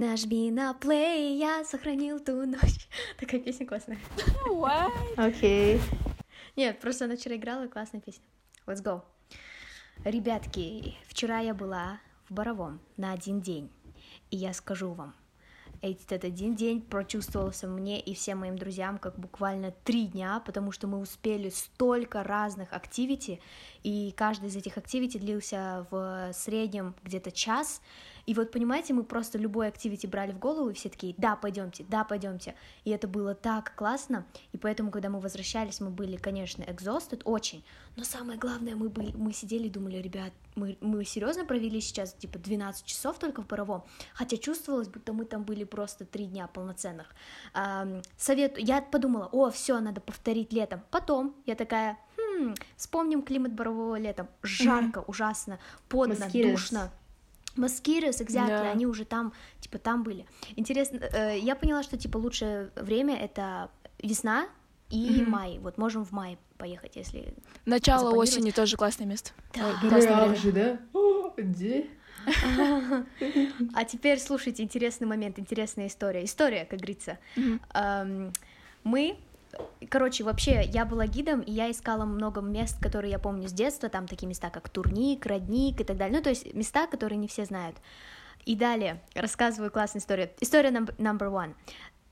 Нажми на плей, я сохранил ту ночь. Такая песня классная. What? Окей. Нет, просто она вчера играла, классная песня. Let's go. Ребятки, вчера я была в Боровом на один день. И я скажу вам, этот один день прочувствовался мне и всем моим друзьям как буквально три дня, потому что мы успели столько разных активити, и каждый из этих активити длился в среднем где-то час, и вот, понимаете, мы просто любой активити брали в голову, и все такие, да, пойдемте, да, пойдемте. И это было так классно, и поэтому, когда мы возвращались, мы были, конечно, exhausted, очень, но самое главное, мы, были, мы сидели и думали, ребят, мы, мы серьезно провели сейчас, типа, 12 часов только в Боровом, хотя чувствовалось, будто мы там были просто три дня полноценных. Эм, советую, я подумала, о, все, надо повторить летом. Потом я такая, хм, вспомним климат Борового летом, жарко, ужасно, потно, Mosquitoes. душно. Mosquitoes, exactly, Да. они уже там, типа, там были. Интересно, э, я поняла, что, типа, лучшее время — это весна и Мгм. май. Вот можем в май поехать, если... Начало осени тоже классное место. Да. Ой, классное же, да? О, Где? А теперь слушайте, интересный момент, интересная история. История, как говорится. Мы, короче, вообще, я была гидом, и я искала много мест, которые я помню с детства, там такие места, как Турник, Родник и так далее, ну, то есть места, которые не все знают. И далее рассказываю классную историю. История number one.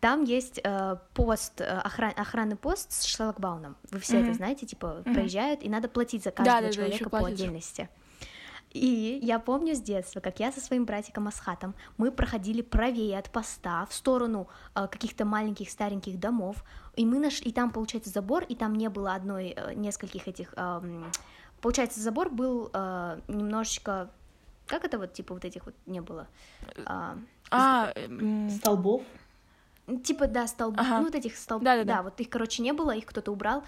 Там есть э, пост, э, охран- охранный пост с шлагбауном. Вы все это Мгм. знаете, типа, Мгм. проезжают, и надо платить за каждого Да-да-да, человека ещё по отдельности. И я помню с детства, как я со своим братиком Асхатом, мы проходили правее от поста в сторону э, каких-то маленьких стареньких домов, и мы нашли, и там, получается, забор, и там не было одной, э, нескольких этих, эм, получается, забор был э, немножечко, как это вот, типа, вот этих вот не было, А, А, м, Столбов. Типа, да, столб, Ага. ну вот этих столбов, Да-да-да. да, вот их, короче, не было, их кто-то убрал.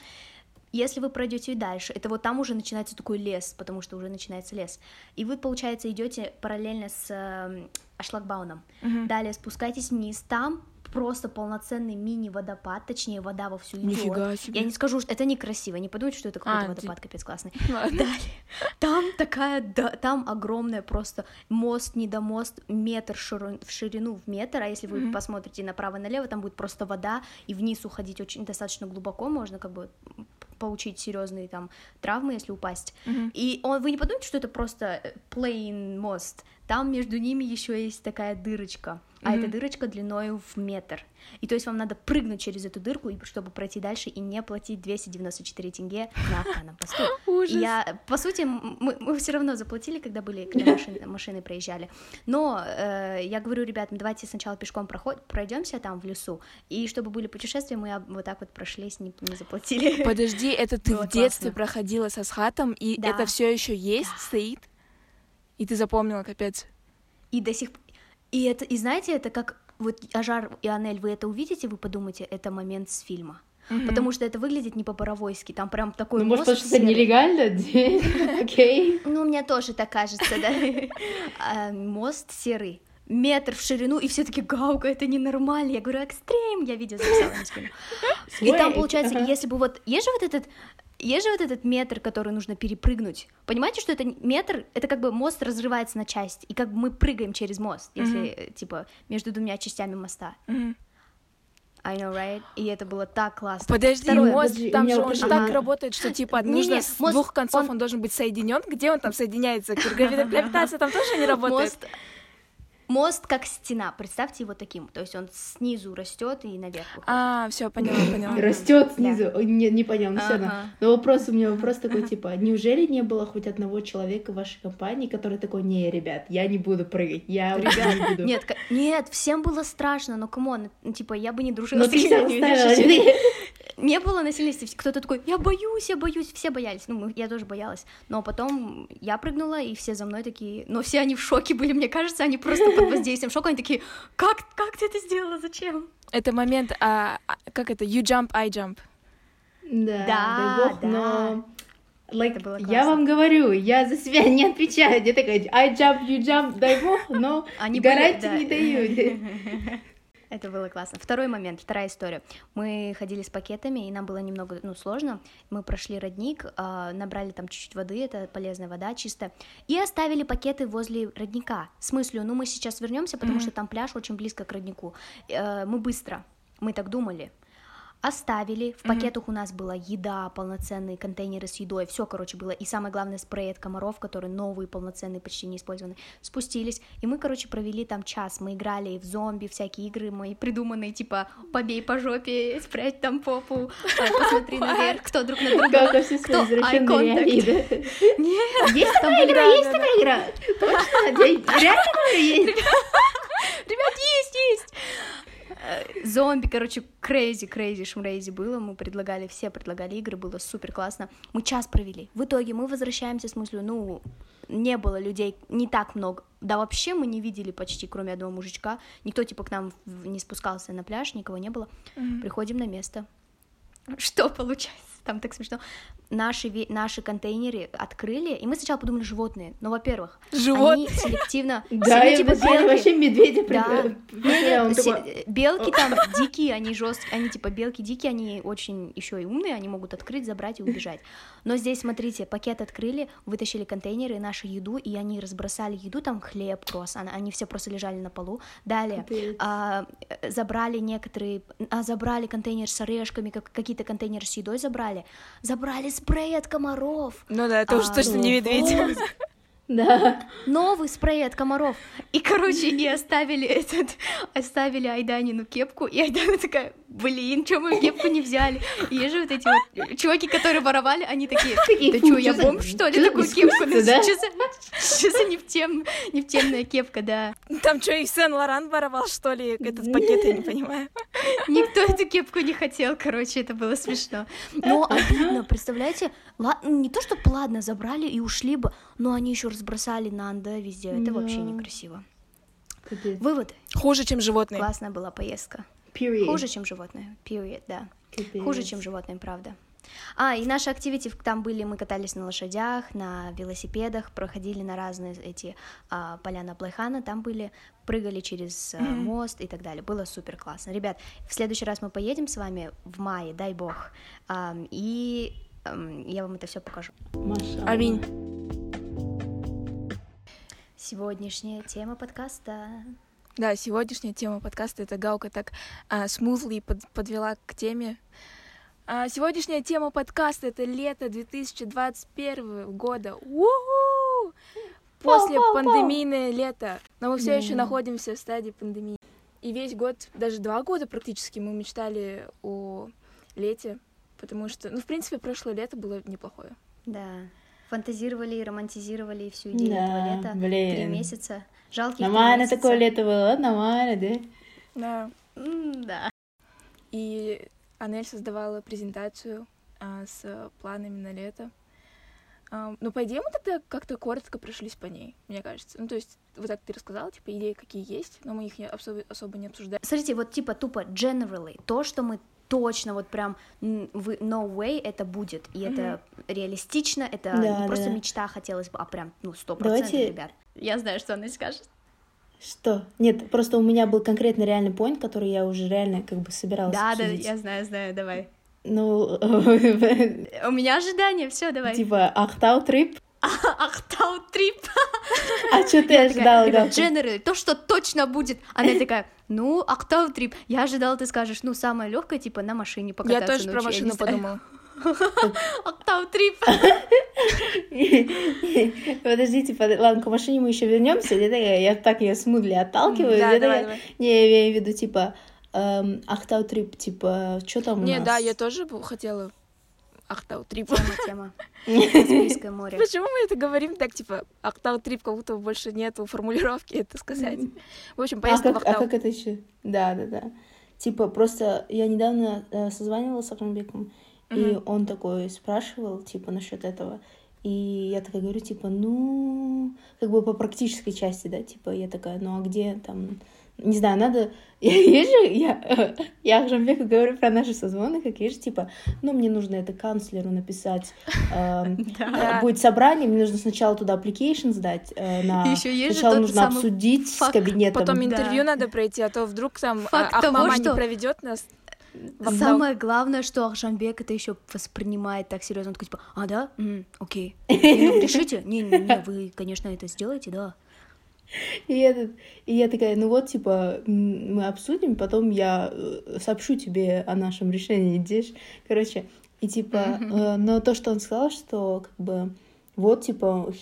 Если вы пройдете дальше, это вот там уже начинается такой лес, потому что уже начинается лес. И вы, получается, идете параллельно с эм, шлагбауном. мгм. Далее спускайтесь вниз, там просто полноценный мини-водопад, точнее, вода вовсю идет. Нифига себе. Я не скажу, что это некрасиво, не подумайте, что это какой-то А, водопад, ты- капец классный. Ладно. Далее, там такая, да, там огромная просто мост, не до мост, метр ширу- в ширину в метр, а если вы Мгм. посмотрите направо-налево, там будет просто вода, и вниз уходить очень достаточно глубоко, можно как бы получить серьезные там травмы, если упасть. Мгм. И он, вы не подумайте, что это просто plain мост. Там между ними еще есть такая дырочка, а Мгм. эта дырочка длиной в метр. И то есть вам надо прыгнуть через эту дырку, чтобы пройти дальше и не платить 294 тенге на охранном посту. Ужас. Я, по сути, мы, мы все равно заплатили, когда были, когда машины, машины проезжали. Но э, я говорю, ребят, ну давайте сначала пешком проход, пройдемся там в лесу, и чтобы были путешествия, мы вот так вот прошлись, не, не заплатили. Подожди, это ты Было в детстве классно. проходила со схатом, и Да. это все еще есть, стоит? И ты запомнила, капец. И до сих и это, и знаете, это как вот Ажар и Анель, вы это увидите, вы подумаете, это момент с фильма. Потому что это выглядит не по-боровойски, там прям такой Ну, может, потому что это нелегально? Окей. Ну, мне тоже так кажется, да. А, Мост серый, метр в ширину, и все таки гаука, это ненормально. Я говорю, экстрим, я видео записала. И там, получается, если бы вот, есть же вот этот, есть же вот этот метр, который нужно перепрыгнуть. Понимаете, что это метр, это как бы мост разрывается на части, и как бы мы прыгаем через мост, если, э, типа, между двумя частями моста. Мгм. I know, right? И это было так классно. Подожди, Второе, мост, подожди, там же он же так работает, что типа Не-не, нужно с мост, двух концов он- он... должен быть соединен. Где он там соединяется? Гравита- Гравитация там тоже не работает? Мост, мост как стена, представьте его таким, то есть он снизу растет и наверх выходит. А, все, поняла, поняла. Растет снизу. Не, не понял, ну все равно. Но вопрос у меня вопрос такой, типа, неужели не было хоть одного человека в вашей компании, который такой, не, ребят, я не буду прыгать, я Ребят, не буду. Нет, нет, всем было страшно, но come on, ну, типа, я бы не дружила Но с ты Не было насильности, кто-то такой, я боюсь, я боюсь, все боялись, ну, мы- я тоже боялась, но потом я прыгнула, и все за мной такие, но все они в шоке были, мне кажется, они просто под воздействием шока, они такие, как, как ты это сделала, зачем? Это момент, а, а, как это, you jump, I jump. Да, Да, дай бог, да. но... Like, Это было я вам говорю, я за себя не отвечаю. Я такая, I jump, you jump, дай бог, но Они были, гарантии да. не даю. Это было классно. Второй момент, вторая история. Мы ходили с пакетами, и нам было немного, ну, сложно. Мы прошли родник, э, набрали там чуть-чуть воды, это полезная вода чистая, и оставили пакеты возле родника. С мыслью, ну, мы сейчас вернемся, потому Мгм. что там пляж очень близко к роднику. Э, мы быстро, мы так думали. Оставили, в пакетах у нас была еда, полноценные контейнеры с едой, все, короче, было, и самое главное, спрей от комаров, которые новые, полноценные, почти не использованные, спустились, и мы, короче, провели там час, мы играли в зомби, всякие игры мои придуманные, типа, побей по жопе, спрячь там попу, а, посмотри наверх, кто друг на друга, кто eye? Нет, Есть такая игра, есть такая игра. Точно, реально есть. Ребят, есть, есть! Э, Зомби, короче, crazy, crazy, шмрейзи было, мы предлагали, все предлагали игры, было супер классно. Мы час провели. В итоге мы возвращаемся с мыслью, ну, не было людей, не так много. Да вообще мы не видели почти, кроме одного мужичка. Никто, типа, к нам не спускался на пляж, никого не было. Мгм. Приходим на место. Что получается? Там так смешно. Наши, наши контейнеры открыли, и мы сначала подумали животные. Но, во-первых, они Животные? селективно... Да, они я типа вообще медведя не, такой, се- белки там дикие, они жесткие, они типа белки дикие, они очень еще и умные, они могут открыть, забрать и убежать. Но здесь, смотрите, пакет открыли, вытащили контейнеры, нашу еду, и они разбросали еду, там хлеб просто, она- они все просто лежали на полу. Далее а, э, забрали некоторые, а, забрали контейнер с орешками, как, какие-то контейнеры с едой забрали, забрали спрей от комаров, Ну да, это уж А, точно не медведь. вот. Да. новый спрей от комаров. И, короче, и оставили этот, оставили Айданину кепку, и Айдана такая, блин, чё мы кепку не взяли? И есть же вот эти вот чуваки, которые воровали, они такие, да «Фу, чё, я бомж, что ли, такую кепку? безвкусно, да?» Чё за, чё за невтем, невтемная кепка, да. Там что, и Сен-Лоран воровал, что ли, этот пакет, я не понимаю. Никто эту кепку не хотел, короче, это было смешно. Но обидно, представляете? Не то, что ладно, забрали и ушли бы, но они еще разбросали Нанда везде. Это вообще некрасиво. Выводы. Хуже, чем животные. Классная была поездка. Period. Хуже, чем животные. Period, да. Капец. Хуже, чем животные, правда. А, и наши активити там были, мы катались на лошадях, на велосипедах, проходили на разные эти а, поля на Плейхана, там были, прыгали через а, Мгм. мост и так далее. Было супер классно. Ребят, в следующий раз мы поедем с вами в мае, дай бог, ам, и ам, я вам это все покажу. Маша. Аминь. Сегодняшняя тема подкаста. Да, сегодняшняя тема подкаста это Галка так а, smoothly под- подвела к теме. А, сегодняшняя тема подкаста это лето 2021 года. У-ху! После Пау-пау-пау. пандемийное лето. Но мы все еще находимся в стадии пандемии. И весь год, даже два года практически, мы мечтали о лете, потому что, ну, в принципе, прошлое лето было неплохое. Да. Фантазировали и романтизировали всю идею Да, этого лета. блин. Три месяца. Жалких Нормально такое лето было, нормально, да? Да. Да. И Анель создавала презентацию а, с планами на лето. А, ну, по идее, мы тогда как-то коротко прошлись по ней, мне кажется. Ну, то есть, вот так ты рассказала, типа, идеи какие есть, но мы их не- особо, особо не обсуждали. Смотрите, вот типа тупо generally, то, что мы точно вот прям no way это будет, и это реалистично, это Да, не да, просто да. мечта хотелось бы, а прям ну сто процентов, Давайте- ребят. Я знаю, что она скажет. Что? Нет, просто у меня был конкретно реальный point, который я уже реально как бы собиралась Да, да, обсудить. я знаю, знаю, давай. Ну, У меня ожидания, все, давай. типа, Ахтау трип. Ахтау трип. А что ты ожидала, generally, то, что точно будет. Она такая, ну, Ахтау трип. Я ожидала, ты скажешь, ну, самое легкое, типа, на машине покататься. Я тоже про машину не знаю. подумала. Ахтау трип. Подождите, под- ладно, к машине мы еще вернемся. Я, я так ее смудли отталкиваю. Я. Не, я имею в виду, типа, эм, Ахтау трип, типа, что там у Не, нас? да, я тоже хотела Ахтау трип. Тема, тема. Каспийское море. Почему мы это говорим так, типа, Ахтау трип, как будто больше нету формулировки это сказать. В общем, А поездка в как, а Ахтау. как это еще? Да, да, да. Типа, просто я недавно э, созванивалась с Акрамбеком, и Мгм. он такой спрашивал, типа, насчет этого. И я такая говорю, типа, ну, как бы по практической части, да, типа, я такая, ну, а где там не знаю, надо... Я вижу, я, я Жамбеку говорю про наши созвоны, как вижу, типа, ну, мне нужно это канцлеру написать, эм, Да. будет собрание, мне нужно сначала туда application сдать, э, на... Есть же сначала тот нужно самый обсудить с факт. кабинетом. Потом Да. интервью надо пройти, а то вдруг там Факт а, того, мама что- не проведет нас. Вокзал. Самое главное, что Ахжамбек это еще воспринимает так серьезно. Он такой, типа, а, да? М, окей. Ну, решите? Не, не, не, вы, конечно, это сделаете, да. И, этот, и я такая, ну вот, типа, мы обсудим, потом я э, сообщу тебе о нашем решении, идешь. Короче, и типа, э, но то, что он сказал, что как бы вот, типа,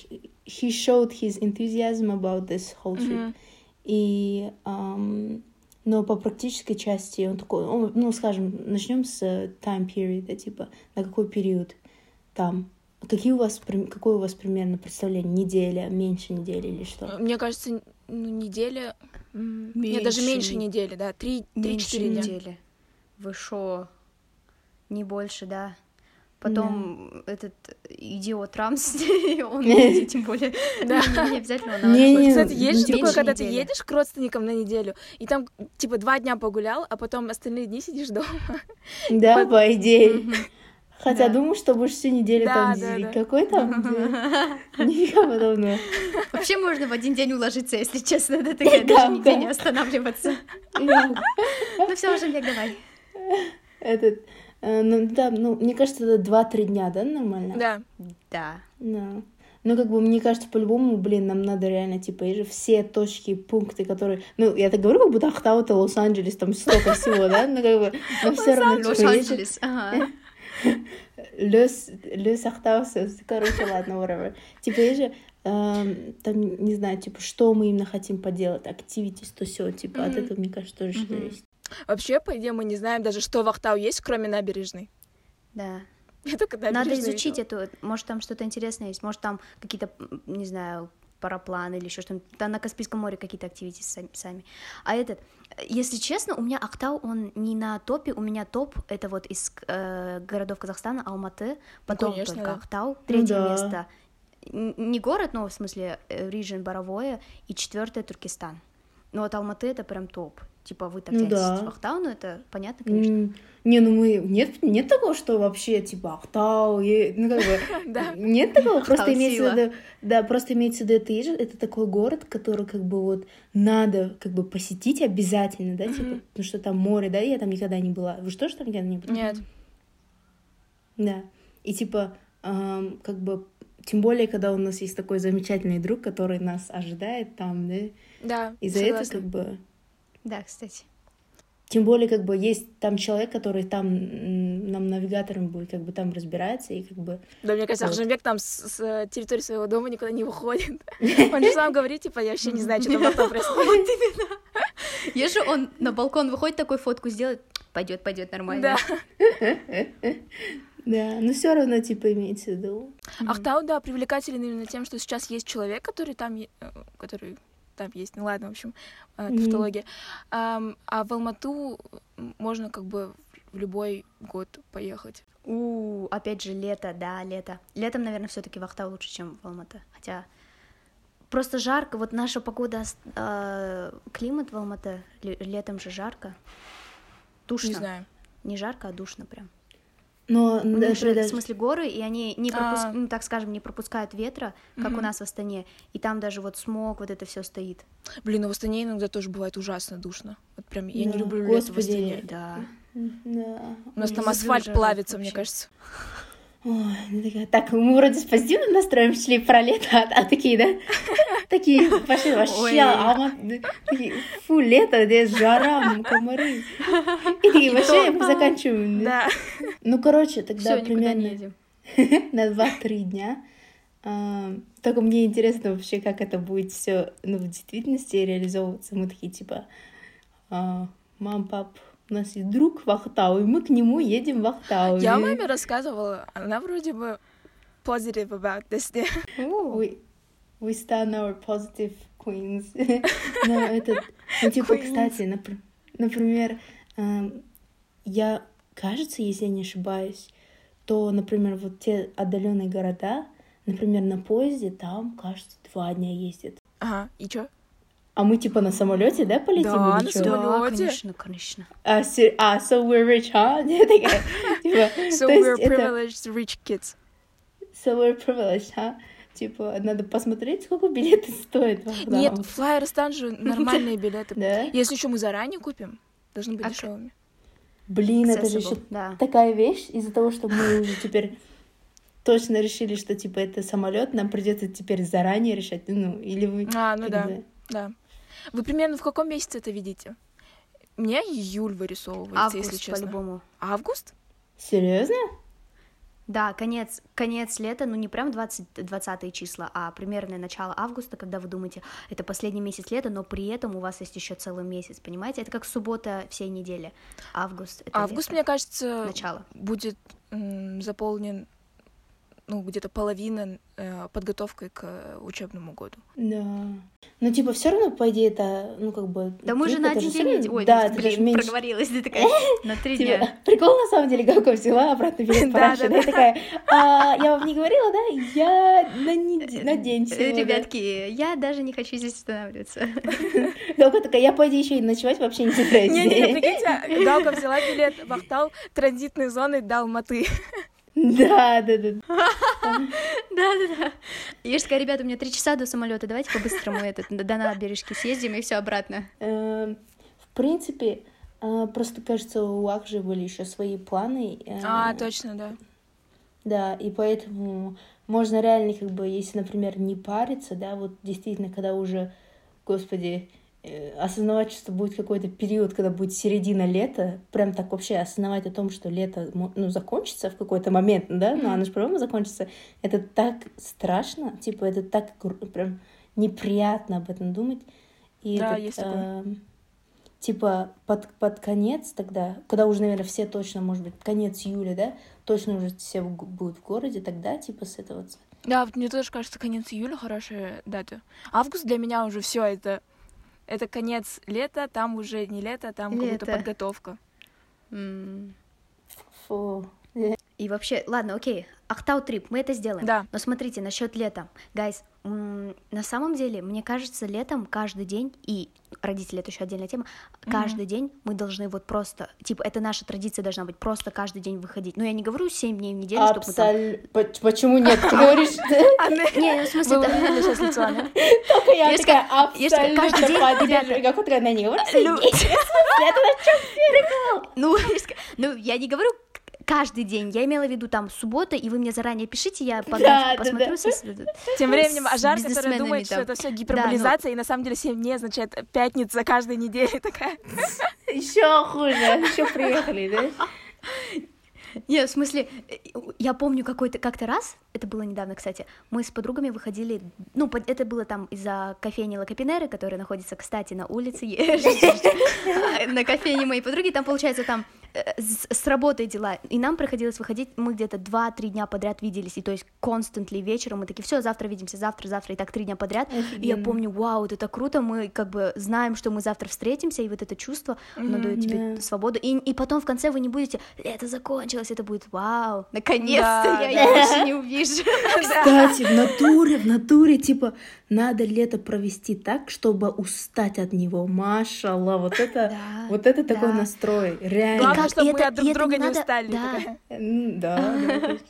he- showed his enthusiasm about this whole trip. И, но по практической части он такой, он, ну, скажем, начнем с time period, да, типа, на какой период там. Какие у вас, какое у вас примерно представление? Неделя, меньше недели или что? Мне кажется, ну, неделя... м, Нет, даже меньше не- недели, да. Три- Меньше Три-четыре дня. недели. Вы шо? Не больше, да. Потом этот идиот Рамс, он тем более, Да. не не обязательно он Не, надо не, Кстати, ну, есть же такое, когда ты едешь к родственникам на неделю, и там, типа, два дня погулял, а потом остальные дни сидишь дома. Да, по идее. Хотя Да. думаю, что будешь всю неделю Да, там да, да. Какой там? Нифига подобного. Вообще можно в один день уложиться, если честно, да, такая Да, даже нигде не останавливаться. Ну все, уже давай. Этот, э, ну да, ну, мне кажется, это 2-3 дня, да, нормально? Да. Да. Да. Ну, как бы, мне кажется, по-любому, блин, нам надо реально, типа, и же все точки, пункты, которые... Ну, я так говорю, как будто Ахтау это Лос-Анджелес, там столько всего, да? Ну, как бы, но все равно, Лос-Анджелес. Ага. Лес, Лес Ахтауса, короче, ладно, whatever. Типа, есть же, эм, там, не знаю, типа, что мы именно хотим поделать, activities, то все, типа, от Мгм. этого, мне кажется, тоже что-то Мгм. есть. Вообще, по идее, мы не знаем даже, что в Ахтау есть, кроме набережной. Да. Я только Надо набережную изучить видела. эту, может, там что-то интересное есть, может, там какие-то, не знаю, парапланы или еще что-нибудь. Там на Каспийском море какие-то активити сами. А этот, э, если честно, у меня Актау, он не на топе, у меня топ, это вот из э, городов Казахстана, Алматы, потом конечно, только да. Актау, третье да. место. Не город, но в смысле регион Боровое, и четвертое Туркестан. Но вот Алматы это прям топ. Типа вы так Ну да. Ахтау, ну это понятно, конечно. Не, ну мы... Нет, нет такого, что вообще, типа, Ахтау, и- ну, как бы... Да. Нет такого, просто имеется в виду... Да, просто имеется в виду, это, есть это такой город, который, как бы, вот, надо, как бы, посетить обязательно, да, типа, потому что там море, да, я там никогда не была. Вы что, что там никогда не были? Нет. Да. И типа, как бы, тем более, когда у нас есть такой замечательный друг, который нас ожидает там, да, Да, и за это согласна. как бы... Да, кстати. Тем более, как бы, есть там человек, который там нам навигатором будет, как бы, там разбирается, и как бы... Да, мне кажется, Вот. Ахжамбек там с, с, э, территории своего дома никуда не выходит. Он же сам говорит, типа, я вообще не знаю, что там Ахтау происходит. Же он на балкон выходит, такой фотку сделает, пойдет, пойдет нормально. Да. Да, но все равно, типа, имеется в виду. Ахтау, да, привлекателен именно тем, что сейчас есть человек, который там, э, который там есть, ну ладно, в общем, э, тавтология. Ам, А в Алмату можно как бы в любой год поехать. У, опять же, лето, да, лето. Летом, наверное, все-таки в Ахтау лучше, чем в Алматы. Хотя просто жарко. Вот наша погода, э, климат в Алматы, ле- летом же жарко. Душно. Не знаю. Не жарко, а душно прям. Но У них даже, же, в даже- смысле, горы, и они не пропуск- А. ну, так скажем, не пропускают ветра, как у Мгм. нас в Астане. И там даже вот смог, вот это все стоит. Блин, а в Астане иногда тоже бывает ужасно душно. Вот прям я не Да, люблю лето в господи. Астане. Да. Да. У нас Не там асфальт плавится, мне вообще. кажется. Ой, такая, так, мы вроде с позитивным настроем шли про лето, а, а такие, да? Такие пошли вообще, ама, такие, фу, лето, здесь жара, комары. И такие, вообще заканчиваем. да. Да. Ну, короче, тогда примерно на 2-3 дня. А, Только мне интересно вообще, как это будет все ну, в действительности реализовываться. Мы такие, типа, а, мам, пап, у нас есть друг в Ахтау, и мы к нему едем в Ахтау. Я маме рассказывала, она вроде бы positive about this. day. We, we stand our positive queens. Но этот, ну типа, Queens. кстати, напр- например, эм, я, кажется, если я не ошибаюсь, то, например, вот те отдаленные города, например, на поезде там, кажется, два дня ездят. Ага, и чё? А мы типа на самолете, да, полетим? Да, или на чё? самолёте. Да, конечно, конечно. А, се- а, so we're rich, huh? Такая, типа, So we're это- privileged rich kids. So we're privileged, huh? Типа, надо посмотреть, сколько билеты стоят. Нет, Flyerstand же нормальные билеты. Да? Если еще мы заранее купим, должны быть А к- дешевыми. Блин, это же Accessible, еще да. такая вещь, из-за того, что мы уже теперь точно решили, что типа это самолет, нам придется теперь заранее решать. Ну, или вы. А, ну да, да. Вы примерно в каком месяце это видите? Мне июль вырисовывается, если Август, честно. по-любому. Август? Серьезно? Да, конец, конец лета, ну не прям 20, 20 числа, а примерное начало августа, когда вы думаете, это последний месяц лета, но при этом у вас есть еще целый месяц, понимаете? Это как суббота всей недели. Август. Это Август, лето. мне кажется, Начало. будет м, заполнен, ну, где-то половина э, подготовкой к э, учебному году. Да. Ну, типа, все равно, по идее, это, ну, как бы... Да мы же на один день... равно- Ой, да, даже блин, меньше. проговорилась, ты такая, на три Типа, дня. прикол, на самом деле, Галка взяла обратно билет Да, пораньше, да, да, и такая, «А, я вам не говорила, да? Я на, день Э, всего, да». Ребятки, я даже не хочу здесь останавливаться. Галка такая, я, по идее, еще и ночевать вообще не собираюсь. Не-не, прикиньте, Галка взяла билет в Ахтал транзитной зоны до Алматы. Да, да, да. Да-да-да. Я же такая, ребята, у меня три часа до самолета, давайте по-быстрому этот, до набережки съездим и все обратно. Эм, В принципе, э, просто, кажется, у Акжи были еще свои планы. э, А, точно, да. Да, и поэтому можно реально, как бы, если, например, не париться, да, вот действительно, когда уже, господи, осознавать, что будет какой-то период, когда будет середина лета, прям так вообще осознавать о том, что лето, ну, закончится в какой-то момент, да, но оно же по-моему закончится, это так страшно, типа, это так прям неприятно об этом думать. И Да, этот, есть такое. эм, типа под, под конец тогда, когда уже, наверное, все точно, может быть, конец июля, да, точно уже все будут в городе, тогда типа с этого... Да, мне тоже кажется, конец июля хорошая дата. Август для меня уже все это. Это конец лета, там уже не лето, там как будто подготовка. Фу. И вообще, ладно, окей, Ахтау трип, мы это сделаем. Да. Но смотрите, насчет лета. Гайс, на самом деле, мне кажется, летом каждый день, и родители, это еще отдельная тема, каждый день мы должны вот просто, типа, это наша традиция должна быть, просто каждый день выходить. Ну, я не говорю 7 дней в неделю, чтобы мы там... Почему нет? Ты говоришь, Не, в смысле, увидели сейчас лицо, только я такая абсолютно день, поддерживаю. Как вот она не говорит, Ну, это на чем Ну, ну, я не говорю каждый день, я имела в виду там суббота, и вы мне заранее пишите, я по Да, графику да, посмотрю. да. со- Тем временем Ажар, бизнесменами думает, что там. это все Да, ну- гиперболизация, и на самом деле 7 дней означает пятница каждой недели такая. Еще хуже, еще приехали, да? Нет, в смысле, я помню какой-то как-то раз, это было недавно, кстати, мы с подругами выходили, ну, это было там из-за кофейни Лакапинеры, которая находится, кстати, на улице, на кофейне моей подруги, там, получается, там э, с работой дела, и нам приходилось выходить, мы где-то 2-3 дня подряд виделись, и то есть constantly вечером мы такие, все, завтра видимся, завтра, завтра, и так три дня подряд, и я помню, вау, это так круто, мы как бы знаем, что мы завтра встретимся, и вот это чувство, оно дает тебе свободу, и потом в конце вы не будете, это закончилось, это будет вау, наконец-то Да, я да. ее больше не увижу. Кстати, в натуре, в натуре, типа, надо лето провести так, чтобы устать от него. Машалла, вот это, Да, вот это такой да. настрой, реально. Главное, как- чтобы и мы это- от друг это друга не не надо- устали. да. Да.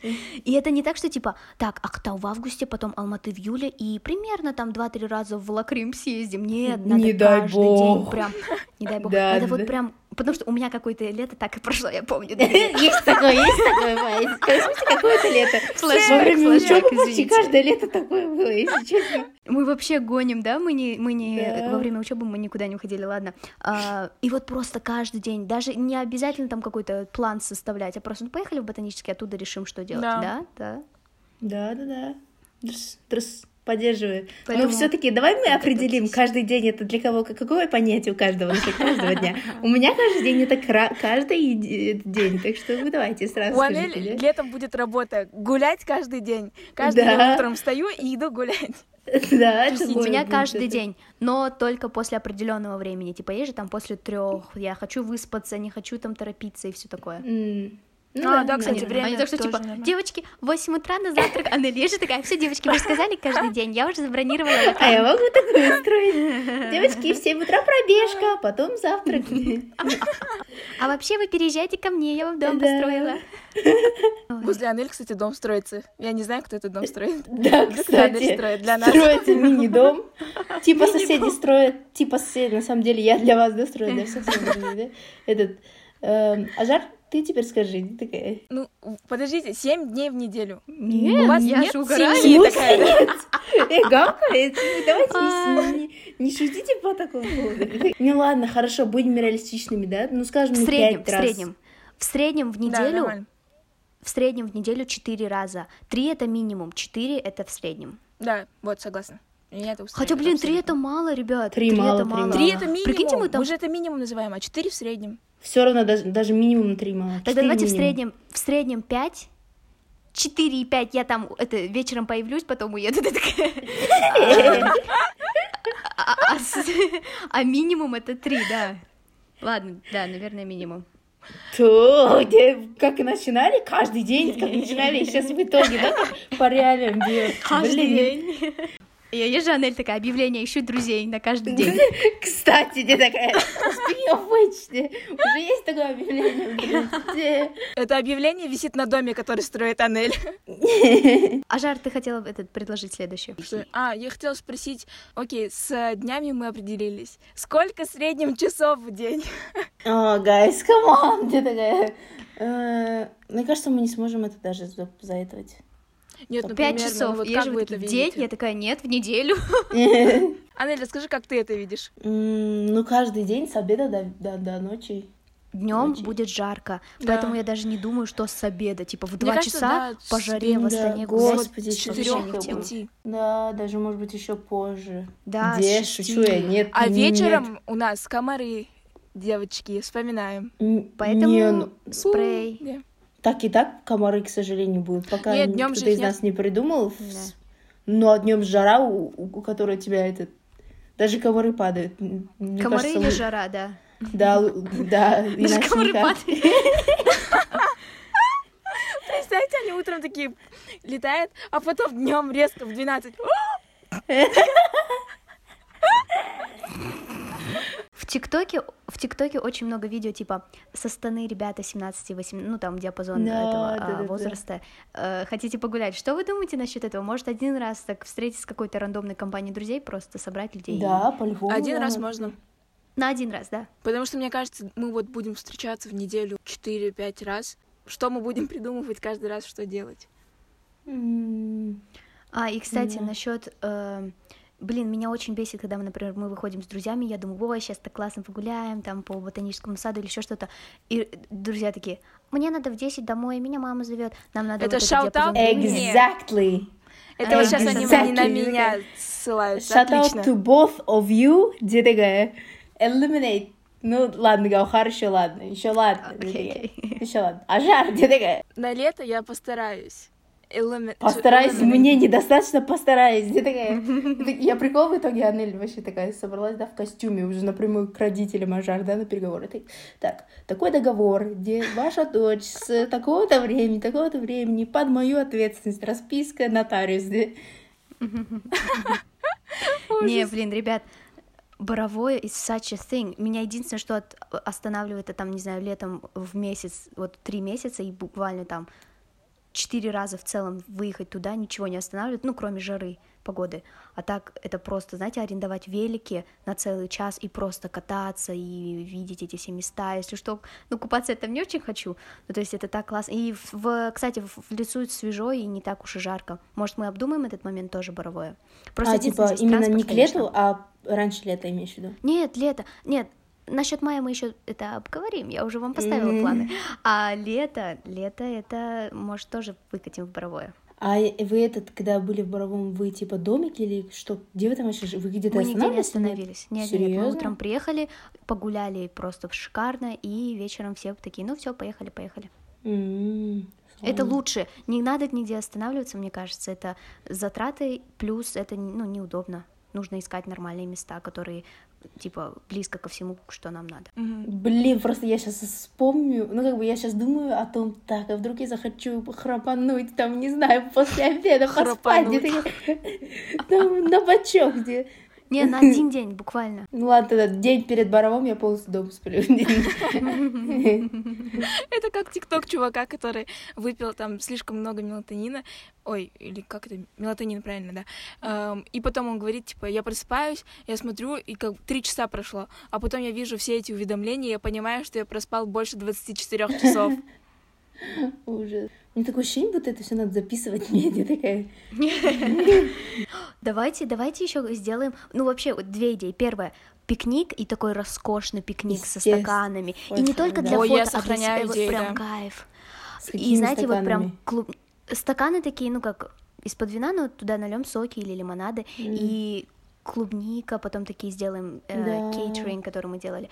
И это не так, что типа, так, Актау в августе, потом Алматы в июле, и примерно там 2-3 раза в Волокрим съездим. Нет, надо Не дай каждый бог. день прям, не дай бог, Да, надо да. вот прям, потому что у меня какое-то лето так и прошло, я помню. Есть такое, есть такое. Скажите, какое-то лето. Флэшбэк, флэшбэк, каждое лето такое было, если честно. Мы вообще гоним, да? Мы не, мы не Да. во время учебы мы никуда не уходили, ладно. А, и вот просто каждый день, даже не обязательно там какой-то план составлять, а просто ну, поехали в ботанический, оттуда решим, что делать. Да. Да, да. Да, да, да. Дрс, дрс, поддерживаю. Поэтому Но все-таки давай мы определим, каждый день это для кого, какое понятие у каждого насчет каждого дня. У меня каждый день это кра- каждый день, так что вы давайте сразу У скажите, Анель да? летом будет работа. Гулять каждый день. Каждый Да. день утром встаю и иду гулять. Да, это У меня каждый это. день, но только после определенного времени. Типа, есть же там после трех, я хочу выспаться, не хочу там торопиться и все такое. М, Ну А, да, кстати, наверное. время Они так что, типа, нормально. девочки, в 8 утра на завтрак, а на лежит такая, все, девочки, вы же сказали каждый день, я уже забронировала. А я могу такое устроить. Девочки, в 7 утра пробежка, потом завтрак. А вообще вы переезжайте ко мне, я вам дом Да. построила. Возле Анель, кстати, дом строится. Я не знаю, кто этот дом строит. Да, кстати, строит для нас. строится мини-дом. Типа соседи строят, типа соседи, на самом деле, я для вас, да, да, совсем другие, да? Этот, эм, Ажар, ты теперь скажи, ты такая... Ну, подождите, 7 дней в неделю. Нет, У вас я нет же семьи В такая, да? нет? Э, гавкает. Давайте А. не, не- не шутите по такому поводу. Ну ладно, хорошо, будем реалистичными, да? Ну скажем, В ну, среднем, пять в раз. среднем. В среднем в Да, неделю, нормально. в среднем в неделю 4 раза. 3 это минимум, 4 это в среднем. Да, вот, согласна. Это Хотя, блин, 3 абсолютно. это мало, ребят. Три Три мало, это три мало. мало. Три это минимум. Прикиньте, мы там... же это минимум называем, а четыре в среднем. Все равно даже, даже минимум три мало. Тогда давайте в минимум. среднем, в среднем 5. 4 и 5 я там это вечером появлюсь, потом уеду. А- а- а А минимум это 3, да. Ладно, да, наверное, минимум. То, где, как и начинали, каждый день, как начинали, и сейчас в итоге, да, по реалиям делать. Блин, день. Я езжу, Анель такая, объявление, ищу друзей на каждый день. Кстати, ты такая, which, уже есть такое объявление? Это объявление висит на доме, который строит Анель. Ажар, ты хотела этот предложить следующее? А, я хотела спросить, окей, с днями мы определились. Сколько в среднем часов в день? О, guys, come on, ты такая. Э, Мне кажется, мы не сможем это даже за- заэтовать. Нет, ну, Пять часов. ну, вот Я же вы это в день, видите? я такая, нет, в неделю. Анель, расскажи, как ты это видишь? Ну, каждый день с обеда до, до, до ночи. Днем будет жарко, Да. поэтому я даже не думаю, что с обеда, типа в два часа да, по с- жаре в Астане господи, С четырех до пяти. Да, даже, может быть, еще позже. Да, Где? Шучу я, нет. А вечером у нас комары, девочки, вспоминаем. Поэтому ну, спрей. Так и так комары, к сожалению, будут, пока Нет, днём же кто-то из нет. нас не придумал. Да. Ну, а днем жара, у, у- у которой тебя этот... Даже комары падают. Мне Комары кажется, или лу- жара, да. Да, да, Даже комары падают. Представьте, они утром такие летают, а потом днем резко в 12. В ТикТоке, в ТикТоке очень много видео, типа, со стороны ребята 17-18, ну, там, диапазон Да, этого а, да-да-да. возраста. Э, хотите погулять? Что вы думаете насчет этого? Может, один раз так встретиться с какой-то рандомной компанией друзей, просто собрать людей? Да, по-любому. Один да. раз можно. На один раз, да. Потому что, мне кажется, мы вот будем встречаться в неделю 4-5 раз. Что мы будем придумывать каждый раз, что делать? М, А, и, кстати, Да. насчет... э, блин, меня очень бесит, когда мы, например, мы выходим с друзьями, я думаю, ой, сейчас так классно погуляем, там, по ботаническому саду или еще что-то. И друзья такие, мне надо в 10 домой, меня мама зовет, нам надо Это вот времени». Exactly. Это вот сейчас они не на Exactly. меня ссылаются. Shout Отлично. out to both of you. Где такая? Eliminate. Ну, ладно, Гаухар, еще ладно, еще ладно. Окей, окей. Еще ладно. А жар, где такая? На лето я постараюсь. Элеме- Постараюсь, мне недостаточно постараюсь. Где такая? Я прикол в итоге, Анель вообще такая собралась, да, в костюме уже напрямую к родителям Ажар, да, на переговоры. Так, Так, такой договор, где ваша дочь с такого-то времени, такого-то времени под мою ответственность, расписка, нотариус. Не, блин, ребят, Боровое is such a thing. Меня единственное, что от- останавливает, это там, не знаю, летом в месяц, вот три месяца, и буквально там четыре раза в целом выехать туда, ничего не останавливает, ну, кроме жары, погоды. А так это просто, знаете, арендовать велики на целый час и просто кататься и видеть эти все места. Если что, ну, купаться я там не очень хочу. Ну, то есть это так классно. И, в, кстати, в, лесу свежо и не так уж и жарко. Может, мы обдумаем этот момент тоже, Боровое? А, единственное, типа, именно не к лету, конечно. а раньше лета имеешь в виду? Нет, лето. Нет, насчет мая мы еще это обговорим. Я уже вам поставила Мгм. планы. А лето, лето это, может, тоже выкатим в Боровое. А вы этот, когда были в Боровом, вы типа домик или что? Где вы там вообще Вы где-то Мы нигде не остановились. Нет, нет, мы Серьезно? утром приехали, погуляли просто шикарно, и вечером все такие, ну все, поехали, поехали. М, Это лучше. Не надо нигде останавливаться, мне кажется. Это затраты, плюс это ну, неудобно. Нужно искать нормальные места, которые типа, близко ко всему, что нам надо. Блин, просто я сейчас вспомню, ну, как бы я сейчас думаю о том, так, а вдруг я захочу храпануть, там, не знаю, после обеда поспать, где-то там на бочок, где не, на один день, буквально. Ну ладно, тогда день перед Боровом я полностью дома сплю. Это как тикток чувака, который выпил там слишком много мелатонина. Ой, или как это? Мелатонин, правильно, да. И потом он говорит, типа, я просыпаюсь, я смотрю, и как три часа прошло. А потом я вижу все эти уведомления, и я понимаю, что я проспал больше 24 часов. Ужас. Мне такое ощущение, будто это все надо записывать медиа такая. Давайте, давайте еще сделаем, ну вообще две идеи. Первая, пикник и такой роскошный пикник со стаканами. И не только для фото, а для вот прям кайф. И знаете, вот прям клуб... стаканы такие, ну как из-под вина, но туда нальем соки или лимонады и клубника, потом такие сделаем э, кейтеринг, который мы делали.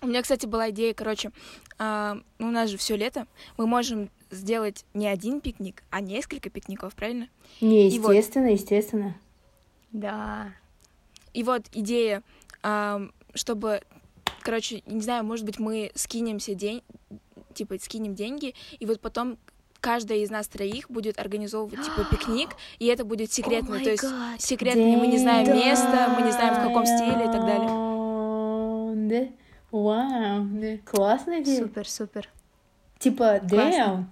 У меня, кстати, была идея, короче, э, у нас же все лето, мы можем сделать не один пикник, а несколько пикников, правильно? Не, естественно, вот, естественно. Да. И вот идея, чтобы, короче, не знаю, может быть, мы скинемся день, типа скинем деньги, и вот потом каждая из нас троих будет организовывать типа пикник, и это будет секретно, oh то есть God. секретно, мы не знаем да. места, мы не знаем в каком стиле и так далее. Вау, да. классная идея. Супер, супер. Типа, damn.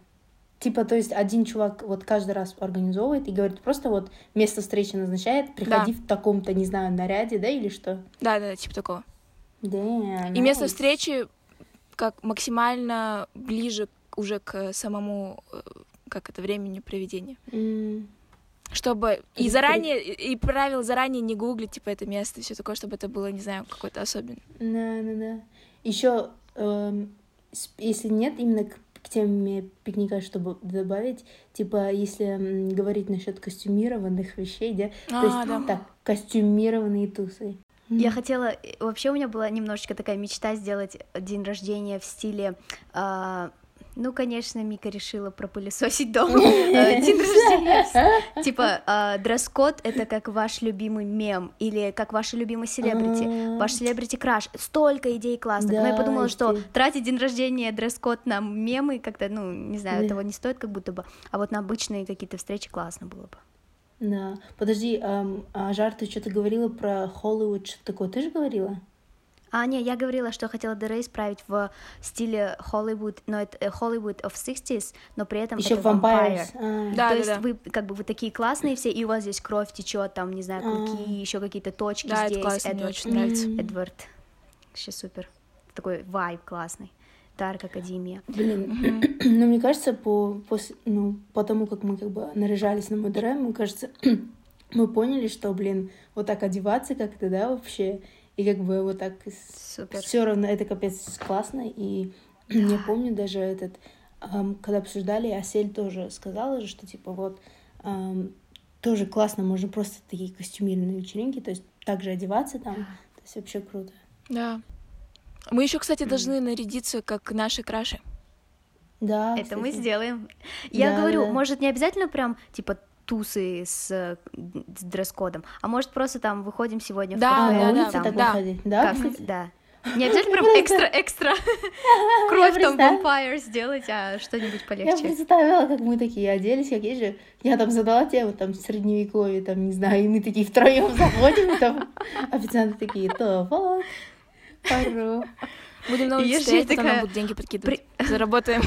Типа, то есть один чувак вот каждый раз организовывает и говорит, просто вот место встречи назначает, приходи да. в таком-то, не знаю, наряде, да, или что? Да, да, типа такого. Damn, и место встречи как максимально ближе уже к самому, э, как это, времени проведения. Mm. Чтобы и заранее, и правил заранее не гуглить, типа, это место, все такое, чтобы это было, не знаю, какое-то особенное. Да, да, да. Еще, эм, если нет именно к, к теме пикника, чтобы добавить, типа, если говорить насчет костюмированных вещей, да, а, то есть да. так, костюмированные тусы. Я хотела, вообще у меня была немножечко такая мечта сделать день рождения в стиле э, ну, конечно, Мика решила пропылесосить дом. Э, день рождения. Типа, а, дресс-код — это как ваш любимый мем или как ваш любимый селебрити. Ваш селебрити краш. Столько идей классных. Но я подумала, что тратить день рождения, дресс-код на мемы как-то, ну, не знаю, этого не стоит как будто бы. А вот на обычные какие-то встречи классно было бы. Да. Подожди, а Жар, ты что-то говорила про Холливуд, что такое? Ты же говорила? А, не, я говорила, что хотела Дерей исправить в стиле Hollywood, но это Hollywood of 60s, но при этом Еще это vampire. А. Да, То да, есть да. вы как бы вы такие классные все, и у вас здесь кровь течет, там, не знаю, клыки, а. еще какие-то точки да, здесь. Это классно, Эдвард, мне очень нравится. Эдвард. Вообще супер. Такой вайб классный. Дарк Академия. Блин, ну мне кажется, по, по, ну, по тому, как мы как бы наряжались на Модере, мне кажется, мы поняли, что, блин, вот так одеваться как-то, да, вообще, и как бы вот так все равно это капец классно. И да. я помню даже этот, эм, когда обсуждали, Асель тоже сказала же, что типа вот эм, тоже классно, можно просто такие костюмированные вечеринки, то есть также одеваться там. Да. То есть вообще круто. Да. Мы еще, кстати, должны нарядиться как наши краши. Да. Это кстати. мы сделаем. Я да, говорю, да. может, не обязательно прям типа тусы с, с дресс-кодом, а может просто там выходим сегодня да, в кафе, да, там, да, да? Как, да. Не обязательно прям экстра-экстра кровь там вампир сделать, а что-нибудь полегче. Я представила, как мы такие оделись, какие же... Я там задала тему, там, средневековье, там, не знаю, и мы такие втроем заходим, там, официанты такие, то вот, пару. Будем на улице стоять, потом нам будут деньги подкидывать. Заработаем.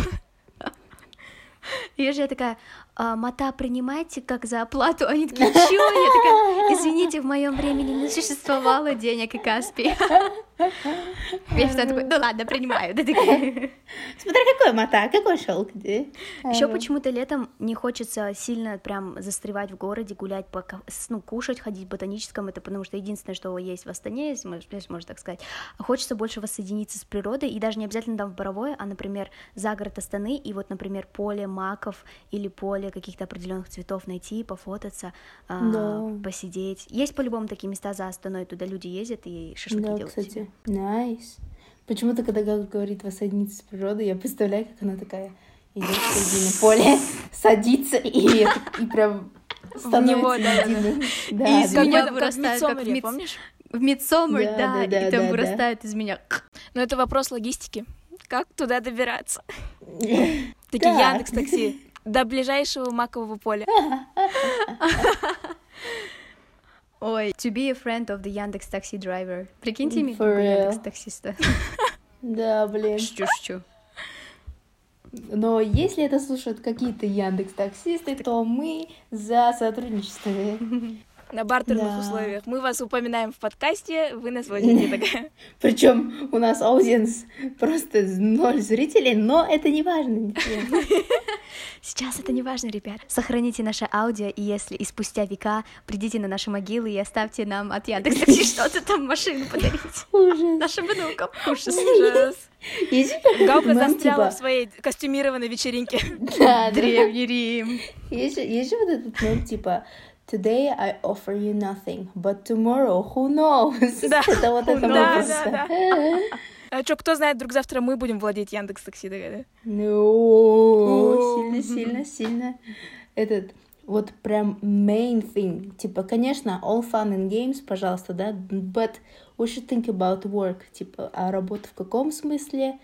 Я же я такая, мата принимайте как за оплату. Они такие, чё? Я такая, извините, в моем времени не существовало денег и Каспи. Я всегда такой, ну ладно, принимаю. Смотри, какой мота, какой шелк. Еще почему-то летом не хочется сильно прям застревать в городе, гулять, по, ну, кушать, ходить в ботаническом, это потому что единственное, что есть в Астане, если можно так сказать. А хочется больше воссоединиться с природой, и даже не обязательно там в Боровое, а, например, за город Астаны, и вот, например, поле маков или поле каких-то определенных цветов найти, пофотаться, а, посидеть. Есть по-любому такие места за Астаной, туда люди ездят и шашлыки делают Nice. Почему-то, когда Гага говорит воссоединиться с природой, я представляю, как она такая идет в середине поля, садится и, и прям становится него, да. Да, и да, да. просто как в помнишь? В Мидсомер, Да, да, да, да, и там да, вырастает из меня. Но это вопрос логистики. Как туда добираться? Такие Так. Яндекс Такси. До ближайшего макового поля. Ой, to be a friend of the Яндекс такси driver. Прикиньте real. Яндекс таксиста. Да, блин. Шчу-шчу. Но если это слушают какие-то Яндекс таксисты, то мы за сотрудничество. На бартерных Да. условиях. Мы вас упоминаем в подкасте, вы нас возите. Такая. Причем у нас аудиенс просто ноль зрителей, но это не важно. Сейчас это не важно, ребят. Сохраните наше аудио, и если и спустя века придите на наши могилы и оставьте нам от Яндекс такси что-то там машину подарить. Ужас. Нашим внукам. Ужас. Ужас. Галка застряла типа, в своей костюмированной вечеринке. Да. Древний Рим. Есть же, вот этот мем, типа Today I offer you nothing, but tomorrow who knows? Да. Это вот это Да, да, да. А что, кто знает, вдруг завтра мы будем владеть Яндекс Такси, да? Ну, сильно, сильно, сильно. Этот, вот прям main thing. Типа, конечно, all fun and games, пожалуйста, да, but we should think about work. Типа, а работа в каком смысле?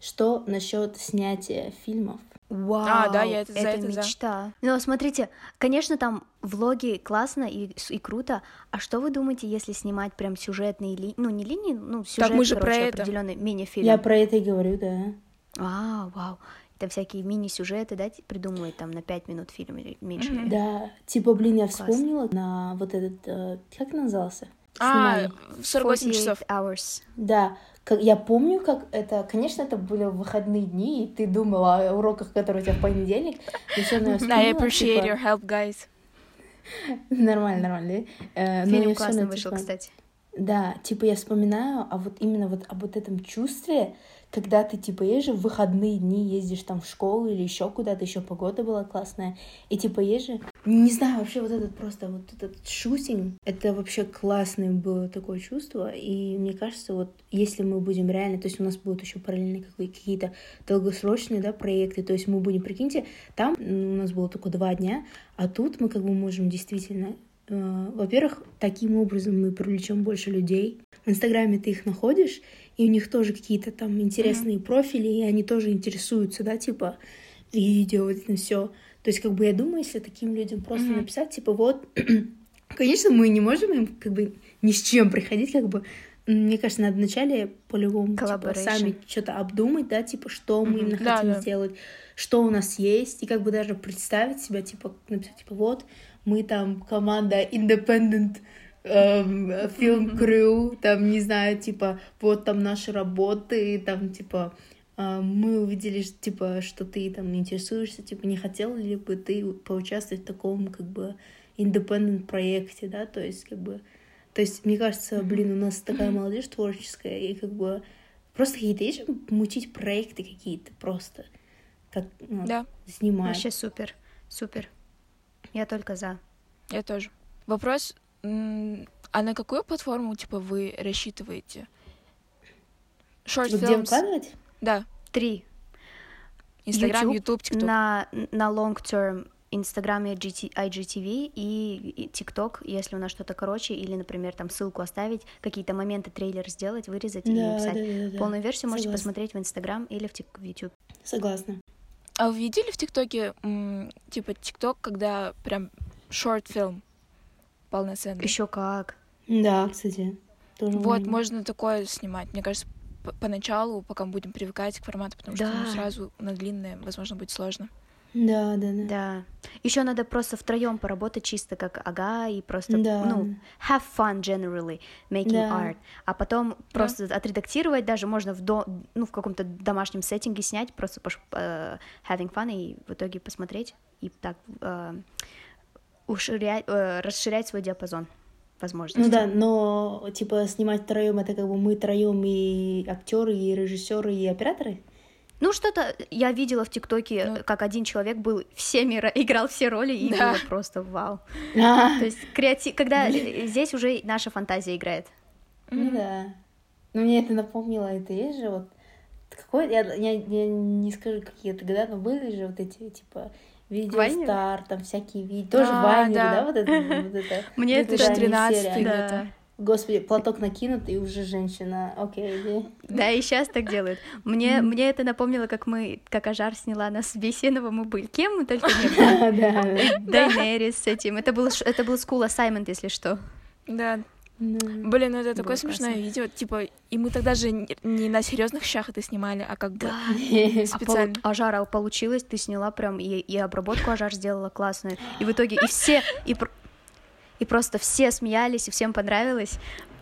Что насчет снятия фильмов? Вау, А, да, я это- за это за. мечта. Но смотрите, конечно, там влоги классно и, и круто. А что вы думаете, если снимать прям сюжетные линии, ну не линии, ну сюжет, мы же про короче, это. определенный мини-фильм. Я про это и говорю, да. А, вау. Это всякие мини-сюжеты, да, придумывают там на 5 минут фильм или меньше. Мгм. Да, типа, блин, я Класс. вспомнила на вот этот, э, как назывался? А, Снимали. в 48 часов. 48 hours. Да, как, я помню, как это, конечно, это были выходные дни, и ты думала о уроках, которые у тебя в понедельник, но я I вспомнила, appreciate типа, your help, guys. Нормально, нормально. Э, но Фильм классно вышел, типа, кстати. Да, типа я вспоминаю, а вот именно вот об вот этом чувстве, когда ты типа езжи в выходные дни ездишь там в школу или еще куда-то, еще погода была классная, и типа езжи, не знаю, вообще вот этот просто вот этот шутинг, это вообще классное было такое чувство, и мне кажется, вот если мы будем реально, то есть у нас будут еще параллельно какие- какие-то долгосрочные, да, проекты, то есть мы будем, прикиньте, там м, у нас было только два дня, а тут мы как бы можем действительно Э, Во-первых, таким образом мы привлечем больше людей. В Инстаграме ты их находишь, и у них тоже какие-то там интересные профили, и они тоже интересуются, да, типа видео, вот это все. То есть, как бы я думаю, если таким людям просто Мгм. написать, типа, вот, конечно, мы не можем им как бы ни с чем приходить, как бы. Мне кажется, надо вначале по-любому типа, сами что-то обдумать, да, типа, что мы именно Да, хотим да. сделать, что у нас есть, и как бы даже представить себя, типа, написать, типа, вот, мы там команда independent эм, film crew, там, не знаю, типа, вот там наши работы, там, типа, мы увидели, что, типа, что ты там интересуешься, типа, не хотел ли бы ты поучаствовать в таком, как бы, independent проекте, да, то есть, как бы, то есть, мне кажется, блин, у нас такая молодежь творческая, и как бы просто какие-то есть мутить проекты какие-то просто, как ну, Да, снимать. Вообще супер, супер. Я только за. я тоже. Вопрос, а на какую платформу, типа, вы рассчитываете? Short Вот где Ну, films? выкладывать? Да, Три. Инстаграм, Ютуб, ТикТок. На, на long term Инстаграм и GT IGTV и, и TikTok, если у нас что-то короче, или, например, там ссылку оставить, какие-то моменты трейлер сделать, вырезать и Да, написать. да, да, да. Полную версию можете Согласна. посмотреть в Инстаграм или в, тик- в YouTube. Согласна. А вы видели в ТикТоке, типа, ТикТок, когда прям short film полноценный? Еще как. Да, кстати. Тоже Вот, можно. такое снимать. Мне кажется, поначалу, пока мы будем привыкать к формату, потому что ну, Да. сразу на длинное, возможно, будет сложно. Да, да, да. Да. Еще надо просто втроем поработать чисто как ага и просто, Да. ну, have fun generally making Да. art. А потом просто отредактировать даже можно в, до, ну, в каком-то домашнем сеттинге снять, просто пош- э, having fun и в итоге посмотреть и так э, уширять, э, расширять свой диапазон возможностей. Ну да, но типа снимать втроем это как бы мы троем и актеры, и режиссеры, и операторы. Ну, что-то я видела в ТикТоке, Ну. как один человек был всеми, ро- играл все роли, и Да. было просто вау. А, То есть креатив, когда здесь уже наша фантазия играет. ну да. Ну мне это напомнило, это есть же вот какой я, я, я не скажу какие это года, но были же вот эти типа видео Вайнеры? стар, там всякие видео, тоже А, вайнеры, да. да, вот это, вот это. Мне это эта 2013 серия. где-то. Да. Господи, платок накинут, и уже женщина. Окей, okay, Да, и сейчас так делают. Мне, мне это напомнило, как мы, как Ажар сняла нас с Бесенова, мы были. Кем мы только не были. Дайнерис с этим. Это был, это был School Assignment, если что. Да. Блин, ну это такое смешное видео, типа, и мы тогда же не на серьезных щах это снимали, а как бы специально. А, Ажара получилось, ты сняла прям, и, и обработку Ажар сделала классную. И в итоге, и все, и и просто все смеялись, и всем понравилось.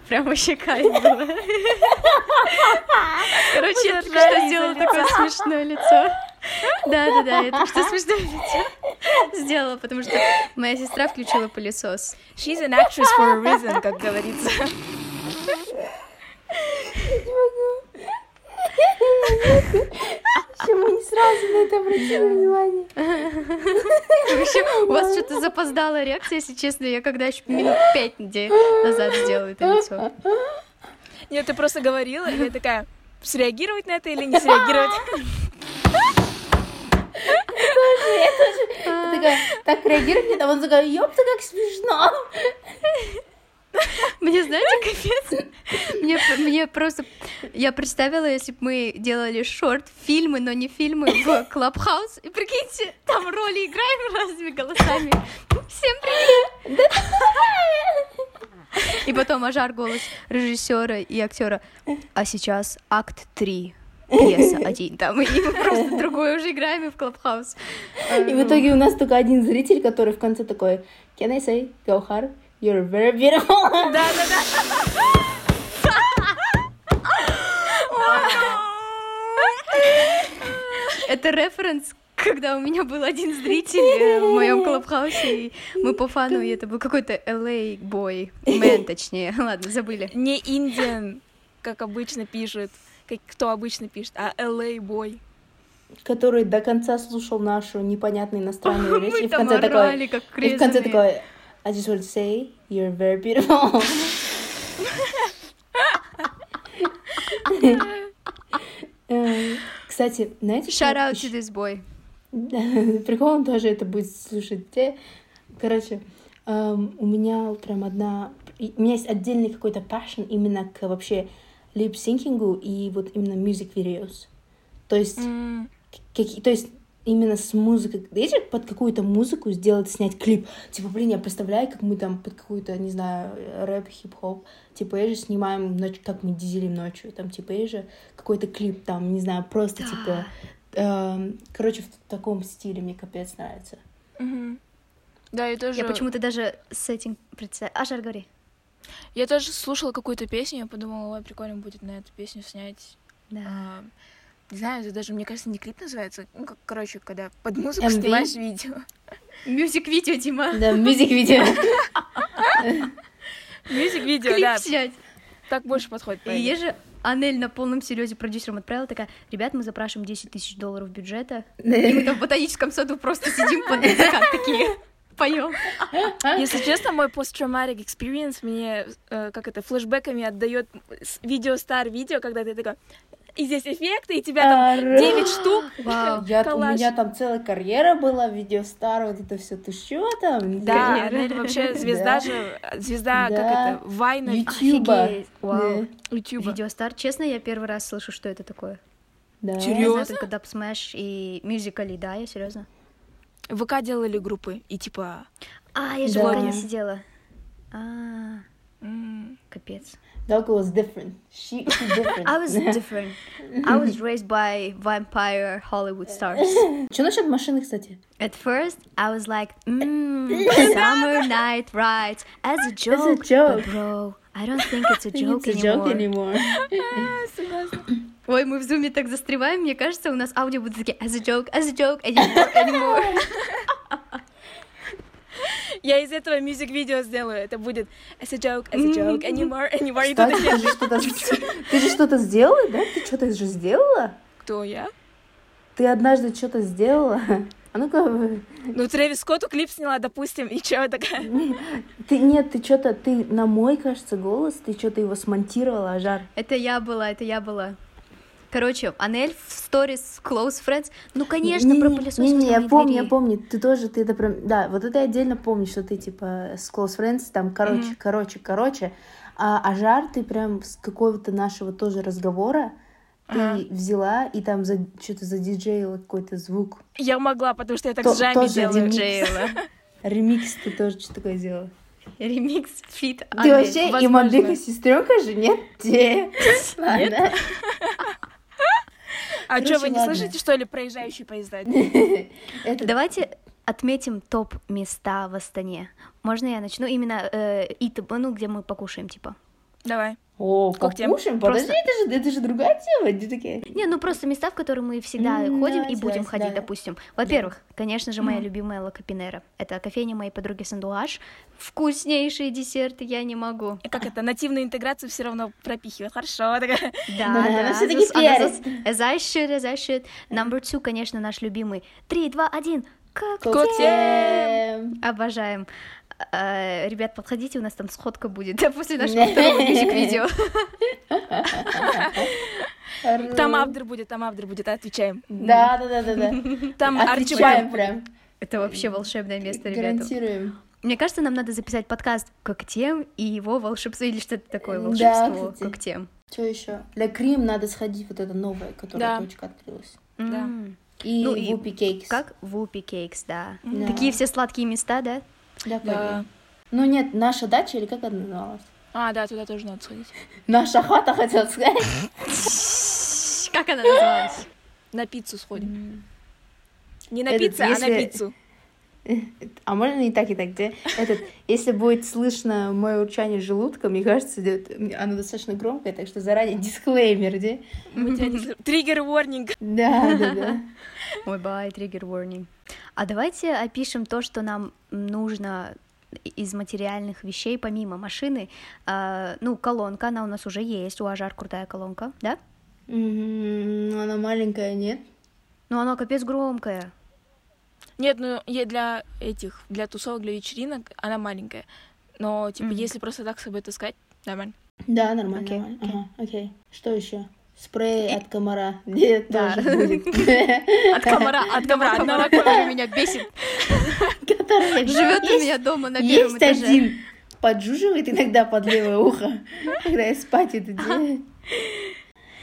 Прям вообще кайф было. Короче, я только что сделала такое смешное лицо. Да-да-да, я только что смешное лицо сделала, потому что моя сестра включила пылесос. She's an actress for a reason, как говорится. Почему не сразу на это обратили внимание? Вообще, у вас что-то запоздала реакция, если честно. Я когда еще минут пять назад сделала это лицо. Нет, ты просто говорила, и я такая, среагировать на это или не среагировать? Тоже, я тоже. Такая, так реагировать, а он такой, ёпта, как смешно. Мне, знаете, капец, мне, мне просто... Я представила, если бы мы делали short-фильмы, но не фильмы в Clubhouse, и прикиньте, там роли играем разными голосами. Всем привет! И потом Ажар голос режиссера и актера. А сейчас акт 3 пьеса один там, и мы просто другое уже играем и в Clubhouse. И в итоге у нас только один зритель, который в конце такой, can I say, go hard? You're very beautiful. Да, да, да. Это референс когда у меня был один зритель э, в моем клабхаусе, и мы по фану, и это был какой-то LA бой, мэн, точнее, ладно, забыли. Не Индиан, как обычно пишут, как кто обычно пишет, а LA бой. Который до конца слушал нашу непонятную иностранную речь, и в конце такой... И в конце такой, I just want to say you're very beautiful. Кстати, знаете, Shout out to this boy. Прикол, он тоже это будет слушать. Короче, у меня прям одна... У меня есть отдельный какой-то passion именно к вообще лип-синкингу и вот именно music videos. То есть, mm. как, то есть именно с музыкой. Если под какую-то музыку сделать, снять клип, типа, блин, я представляю, как мы там под какую-то, не знаю, рэп, хип-хоп, типа, я же снимаем, ночь, как мы дизелим ночью, там, типа, я же какой-то клип, там, не знаю, просто, да. типа, э, короче, в таком стиле мне капец нравится. Угу. Да, я тоже... Я почему-то даже с этим представляю. Ашар, говори. Я тоже слушала какую-то песню, я подумала, ой, прикольно будет на эту песню снять. Да. А, не знаю, это даже, мне кажется, не клип называется. Ну, как, короче, когда под музыку MV? снимаешь видео. Мюзик-видео, Дима. Да, мюзик-видео. Мюзик-видео, да. снять. Так больше подходит. И есть же Анель на полном серьезе продюсерам отправила, такая, ребят, мы запрашиваем 10 тысяч долларов бюджета, и мы там в ботаническом саду просто сидим под такие поем. Если честно, мой post-traumatic experience мне, э, как это, флешбеками отдает видео стар видео, когда ты такой, и здесь эффекты, и тебя там 9 штук. Вау. Я, у меня там целая карьера была, видео стар, вот это все. Ты что там? Да, это вообще звезда же, звезда, как это, Вайна. Ютуба. Вау. Ютуба. Видео стар. Честно, я первый раз слышу, что это такое. Да. Серьезно? только Dub Smash и Musical.ly, да, я серьезно. В ВК делали группы, и типа... А, я же в ВК не сидела. А, капец. Doga was different. She, she different. I was different. I was raised by vampire Hollywood stars. Что насчет машины, кстати? At first, I was like, mm, summer night rides as a joke. As a joke. But bro, I don't think it's a joke it's anymore. A joke anymore. Ой, мы в зуме так застреваем, мне кажется, у нас аудио будет такие as a joke, as a joke, anymore, anymore. Я из этого мюзик-видео сделаю. Это будет as a joke, as a joke, anymore, anymore. Кстати, ты же что-то, ты же что-то сделала, да? Ты что-то же сделала? Кто, я? Ты однажды что-то сделала? А ну-ка... Ну, Трэвис Скотту клип сняла, допустим, и чё такая? Ты, нет, ты что-то, ты на мой, кажется, голос, ты что-то его смонтировала, Ажар. Это я была, это я была. Короче, Анель в сторис Close Friends. Ну, конечно, не, про пылесос. Не, не, я помню, двери. я помню. Ты тоже, ты это прям... Да, вот это я отдельно помню, что ты, типа, с Close Friends, там, короче, mm-hmm. короче, короче. А, а жар ты прям с какого-то нашего тоже разговора ты Ага. взяла и там за, что-то задиджеила какой-то звук. Я могла, потому что я так То- с Жами тоже делаю. ремикс. Джейла. Ремикс ты тоже что такое сделала. Ремикс фит. Ты вообще возможно. Иманбека сестренка же, нет? Ладно. А что, вы не ладно. слышите, что ли, проезжающие поезда? Давайте отметим топ места в Астане. Можно я начну? Именно э, ну, где мы покушаем, типа. Давай. О, Как покушаем? Подожди, Просто- это же, это же другая тема. Где такие? Не, ну просто места, в которые мы всегда М, ходим давайте, и будем давайте, ходить, да. допустим. Во-первых, конечно же, моя любимая Лакапинера. Это кофейня моей подруги Сандуаш. Вкуснейшие десерты, я не могу. И Как это, нативную интеграцию все равно пропихивает. Хорошо, такая. Да, Да, да, она перец. I should. Number two, конечно, наш любимый. Три, два, один. Коктейль. Обожаем. Э, Ребят, подходите, у нас там сходка будет после нашего второго мюзик-видео. Там Абдер будет, там Абдер будет, отвечаем. Да, да, да, да, да. Там Отвечаем прям. Это вообще волшебное место, ребята. Гарантируем. Мне кажется, нам надо записать подкаст «Коктем» и его волшебство, или что-то такое Да, волшебство кстати. «Коктем». Что еще? Для Крим надо сходить, вот это новое, которое Да. точка открылась. Да. И Ну Вупи Кейкс. Как Вупи Кейкс, да. Да. Такие все сладкие места, да? Да, Да. Ну нет, наша дача, или как она называлась? А, да, туда тоже надо сходить. Наша хата, хотел сказать. Как она называлась? На пиццу сходим. Не на пиццу, а на пиццу. А можно и так, и так, где? Этот, если будет слышно мое урчание желудка, мне кажется, оно достаточно громкое, так что заранее дисклеймер, где? Триггер ворнинг. Да, да, да. Ой, бай, триггер warning. А давайте опишем то, что нам нужно из материальных вещей, помимо машины. А, ну, колонка, она у нас уже есть, у Ажар крутая колонка, да? Ну, Она маленькая, нет? Но она капец громкая. Нет, ну ей для этих, для тусовок, для вечеринок она маленькая. Но, типа, Мгм. если просто так с собой таскать, нормально. Да, нормально. Окей, нормально. окей. Ага, окей. Что еще? Спрей от комара. Нет, Да. тоже будет. От комара, от комара. Комара, который меня бесит. Который Живет у есть- меня дома на первом Есть этаже. один, поджуживает иногда под левое ухо, когда я спать это делаю.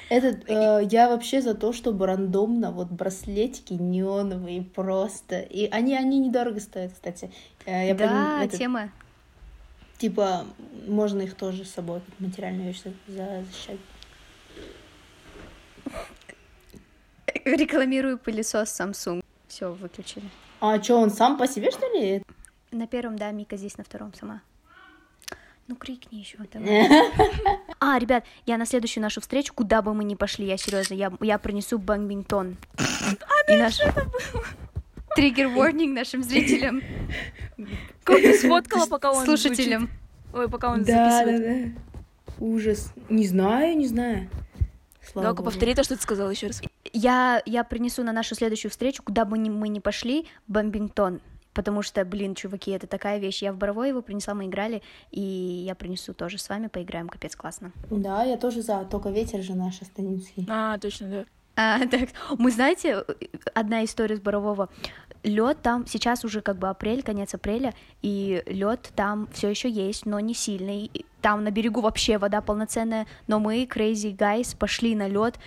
Этот, э, я вообще за то, чтобы рандомно вот браслетики неоновые просто. И они, они недорого стоят, кстати. Э, я Да, этот, тема. Типа, можно их тоже с собой, как материальную вещь за- за- защищать. Рекламирую пылесос Samsung. Все, выключили. А что, он сам по себе, что ли? На первом, да, Мика здесь на втором сама. Ну, крикни еще. А, ребят, я на следующую нашу встречу, куда бы мы ни пошли, я серьезно, я, я принесу бангбингтон. И наш... Триггер ворнинг нашим зрителям, Как ты сфоткала, пока он слушателям. Ой, пока он Да, да, записывает. да. Ужас. Не знаю, не знаю. Слава Галка, повтори то, что ты сказала еще раз. Я, я принесу на нашу следующую встречу, куда бы ни, мы ни пошли, бомбингтон. Потому что, блин, чуваки, это такая вещь. Я в Боровой его принесла, мы играли, и я принесу тоже с вами, поиграем, капец, классно. Да, я тоже за. Только ветер же наш астанинский. А, точно, да. А, так, мы знаете, одна история с Борового. Лед там сейчас уже как бы апрель, конец апреля, и лед там все еще есть, но не сильный. Там на берегу вообще вода полноценная, но мы, Crazy Guys, пошли на лед,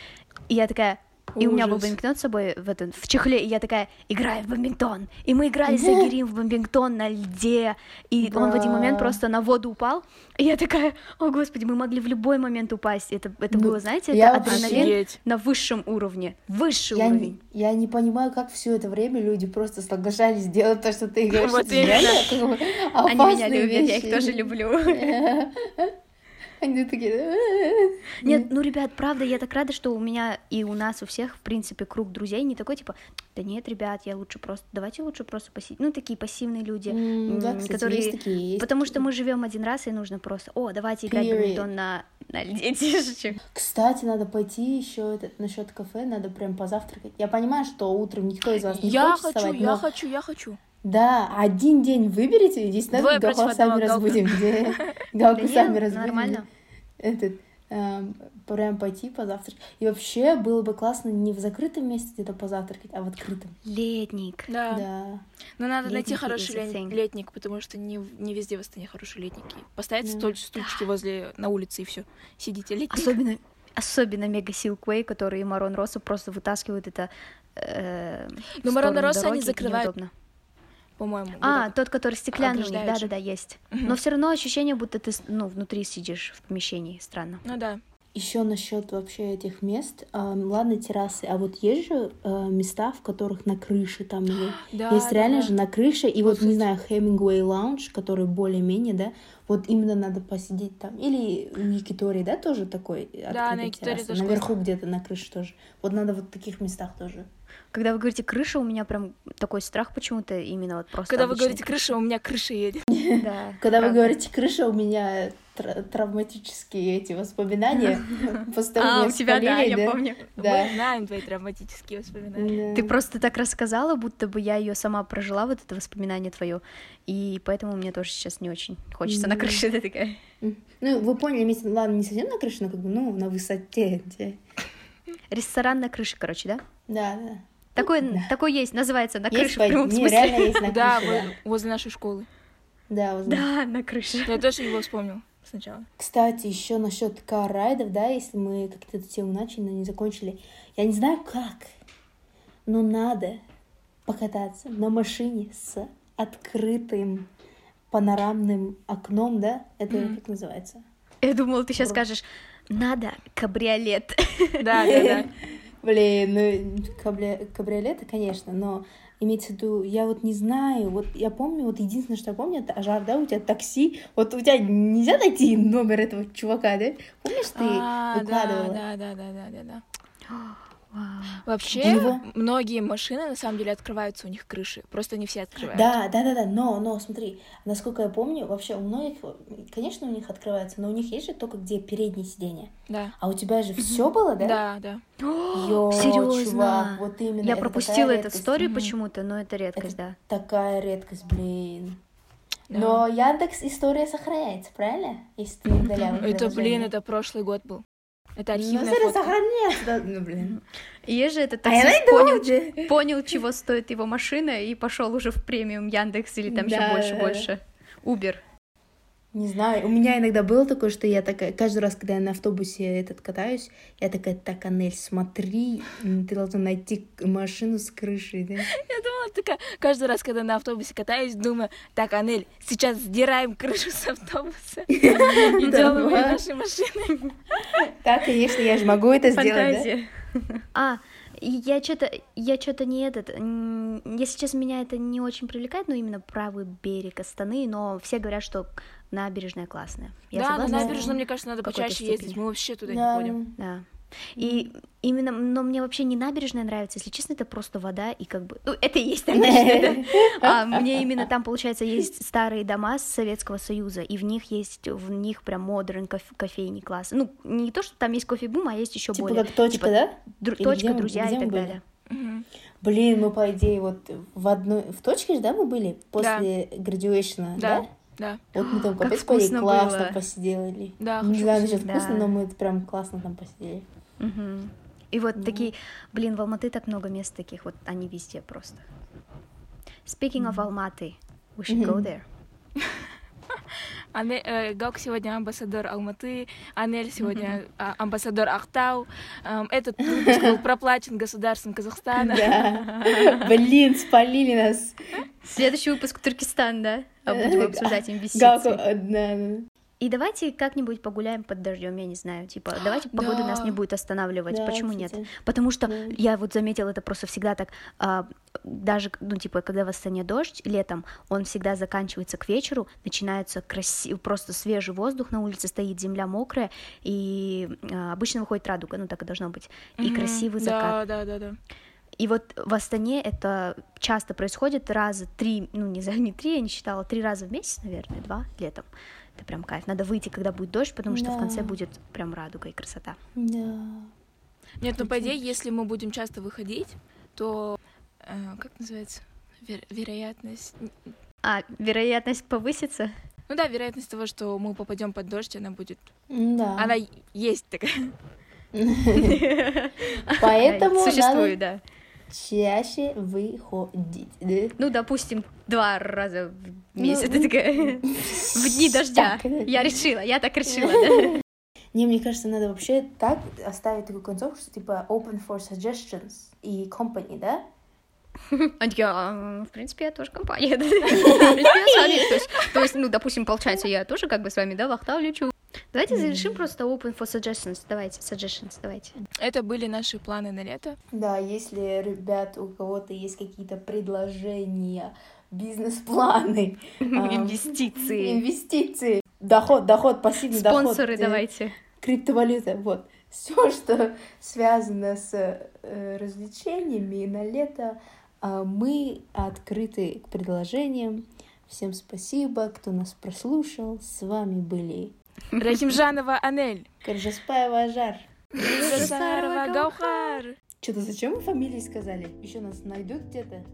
и я такая. И у меня был бомбингтон с собой в, этот, в чехле, и я такая, играем в бомбингтон. И мы играли с Агирим в бомбингтон на льде, и он в один момент просто на воду упал, и я такая, о господи, мы могли в любой момент упасть. Это, это Ну, было, знаете, это адреналин Офигеть. на высшем уровне. Высший Я уровень. не, я не понимаю, как все это время люди просто соглашались сделать то, что ты говоришь. Вот бы Они меня опасные любят, я их тоже люблю. Они такие... Нет, ну, ребят, правда, я так рада, что у меня и у нас у всех, в принципе, круг друзей не такой, типа, да нет, ребят, я лучше просто, давайте лучше просто посидеть. Ну, такие пассивные люди, Да, кстати, которые... есть такие, есть Потому что мы живем один раз, и нужно просто, о, давайте играть в Period. бадминтон на, на льде. Кстати, надо пойти еще этот насчет кафе, надо прям позавтракать. Я понимаю, что утром никто из вас не Я хочет хочу, вставать, я но хочу, я хочу. Да, один день выберите, и здесь надо Двое Галку сами Галка. разбудим. где Галку сами разбудим. нормально. Этот, эм, прям пойти позавтракать. И вообще было бы классно не в закрытом месте где-то позавтракать, а в открытом. Летник. Да. Да. Но надо найти Летники хороший thing. летник, потому что не, не везде в Астане хорошие летники. Поставить Да. столь стульчики возле на улице и все. Сидите летник. Особенно, особенно Мега Силквей, которые Марон Росса просто вытаскивают это э, Но сторону Росса они закрывают. неудобно. По-моему. вот А, так. тот, который стеклянный да-да-да, есть. Мгм. Но все равно ощущение, будто ты, ну, внутри сидишь в помещении, странно. Ну да. Еще насчет вообще этих мест. эм, ладно, террасы, а вот есть же э, места, в которых на крыше там или Да, есть да, реально да. же на крыше, и вот, не Слушайте. знаю, Хемингуэй лаунж, который более-менее, да, вот именно надо посидеть там. Или в Якитории, да, тоже такой на открытый Якитории тоже Наверху где-то на крыше тоже. Вот надо вот в таких местах тоже. Когда вы говорите крыша, у меня прям такой страх почему-то именно вот просто. Когда вы говорите крыша, у меня крыша едет. Да. Когда вы говорите крыша, у меня тра- травматические эти воспоминания. А, у тебя, да, я помню. Да. Мы знаем твои травматические воспоминания. Ты просто так рассказала, будто бы я ее сама прожила, вот это воспоминание твое. И поэтому мне тоже сейчас не очень хочется на крыше ты такая. Ну, вы поняли, ладно, не совсем на крыше, но как бы, ну, на высоте. Ресторан на крыше, короче, да? Да, да. Такой, Да. такой есть, называется на Есть крыше в по- прямом не, смысле. реально есть на Да, крыше, во- возле нашей школы. да. Да, возможно. Да, на крыше. Я тоже его вспомнил сначала. Кстати, еще насчет кар-райдов, да, если мы как-то эту тему начали, но не закончили. Я не знаю как, но надо покататься на машине с открытым панорамным окном, да? Это Мгм. как называется? Я думала, ты сейчас скажешь, надо кабриолет. Да, да, да. Блин, ну, кабри- кабриолеты, конечно, но имеется в виду, я вот не знаю, вот я помню, вот единственное, что я помню, это Ажар, да, у тебя такси, вот у тебя нельзя найти номер этого чувака, да? Помнишь, ты А, выкладывала? да, да, да, да, да, да. Вау. Вообще, Его- многие машины на самом деле открываются у них крыши. Просто не все открывают. Да, да, да, да, но, но, смотри, насколько я помню, вообще у многих, конечно, у них открывается, но у них есть же только где переднее сиденье. Да. А у тебя же все было, да? Да, да. Йо, Серьезно? чувак, вот именно. Я это пропустила эту историю почему-то, но это редкость, да. Такая редкость, блин. Да. Но Яндекс история сохраняется, правильно? Если ты не удаляла Это, блин, это прошлый год был. Это Ну, архивная смотри, фотка. сохраняется, да, ну, блин. И же этот А таксист найду понял, где. понял, чего стоит его машина, и пошел уже в премиум Яндекс или там еще Да, больше, да, да. больше. Убер. Не знаю, у меня иногда было такое, что я такая, каждый раз, когда я на автобусе этот катаюсь, я такая, так, Анель, смотри, ты должна найти машину с крышей, да? Я думала, такая, каждый раз, когда на автобусе катаюсь, думаю, так, Анель, сейчас сдираем крышу с автобуса и делаем Да. нашей машиной. Так, конечно, я же могу это сделать, да? А, я что-то, я что-то не этот, если честно, меня это не очень привлекает, но именно правый берег Астаны, но все говорят, что набережная классная. Я Да, на согласна этим. набережную, мне кажется, надо почаще ездить. степени. Мы вообще туда не Да, ходим. Да. И именно, но мне вообще не набережная нравится, если честно, это просто вода и как бы, ну, это и есть набережная, да. А мне именно там, получается, есть старые дома с Советского Союза, и в них есть, в них прям модерн кофейни класс. Ну, не то, что там есть кофе-бум, а есть еще Типа более как точка, типа, да? дру- точка, где друзья где и так были? далее. Блин, мы, по идее, вот в одной... В точке же, да, мы были? После graduation, Да, да? да. Вот мы там капец, вкусно классно было. посидели. Да, Не знаю насчет вкусно, Да. но мы прям классно там посидели. Мгм. И вот такие, блин, в Алматы так много мест таких, вот они везде просто. Speaking of Almaty, we should go Мгм. there. Ане- э, Гаук сегодня амбассадор Алматы, Анель сегодня а, амбассадор Ахтау. Эм, Этот выпуск был проплачен государством Казахстана. Да. Блин, спалили нас. Следующий выпуск Туркестан, да? А будем обсуждать Галку, инвестиции. э, да, да. И давайте как-нибудь погуляем под дождем, я не знаю, типа, давайте погода Да. нас не будет останавливать. Да, Почему нет? кстати. Потому что Да. я вот заметила это просто всегда так, а, даже, ну, типа, когда в Астане дождь летом, он всегда заканчивается к вечеру, начинается красивый, просто свежий воздух на улице стоит, земля мокрая, и а, обычно выходит радуга, ну, так и должно быть, и красивый закат. Да, да, да, да. И вот в Астане это часто происходит раза три, ну не знаю, не три, я не считала, три раза в месяц, наверное, два летом. Это прям кайф. Надо выйти, когда будет дождь, потому что в конце Да. будет прям радуга и красота. Да. Нет, ну по идее, если мы будем часто выходить, то э, как называется? Вер- вероятность. А, вероятность повысится? Ну да, вероятность того, что мы попадем под дождь, она будет... Да. Она есть такая. Поэтому Существует, да. Чаще выходить. да? Ну, допустим, два раза в Ну, месяц. Ты такая, в дни дождя. Я решила, я так решила, да. Не, мне кажется, надо вообще так оставить такую концовку, что типа open for suggestions и company, да? А Я, в принципе, я тоже компания. да. В принципе, я с вами. То есть- ну, допустим, получается, я тоже как бы с вами, да, вахтал лечу. Давайте завершим просто open for suggestions. Давайте, suggestions, давайте. Это были наши планы на лето. Да, если, ребят, у кого-то есть какие-то предложения, бизнес-планы, а, Инвестиции. инвестиции, доход, доход, пассивный доход, Спонсоры э, давайте. криптовалюта, вот. Все, что связано с э, развлечениями на лето, а, мы открыты к предложениям. Всем спасибо, кто нас прослушал. С вами были Рахимжанова Анель. Коржаспаева Ажар. Жасарова Гаухар. Что-то зачем вы фамилии сказали? Еще нас найдут где-то?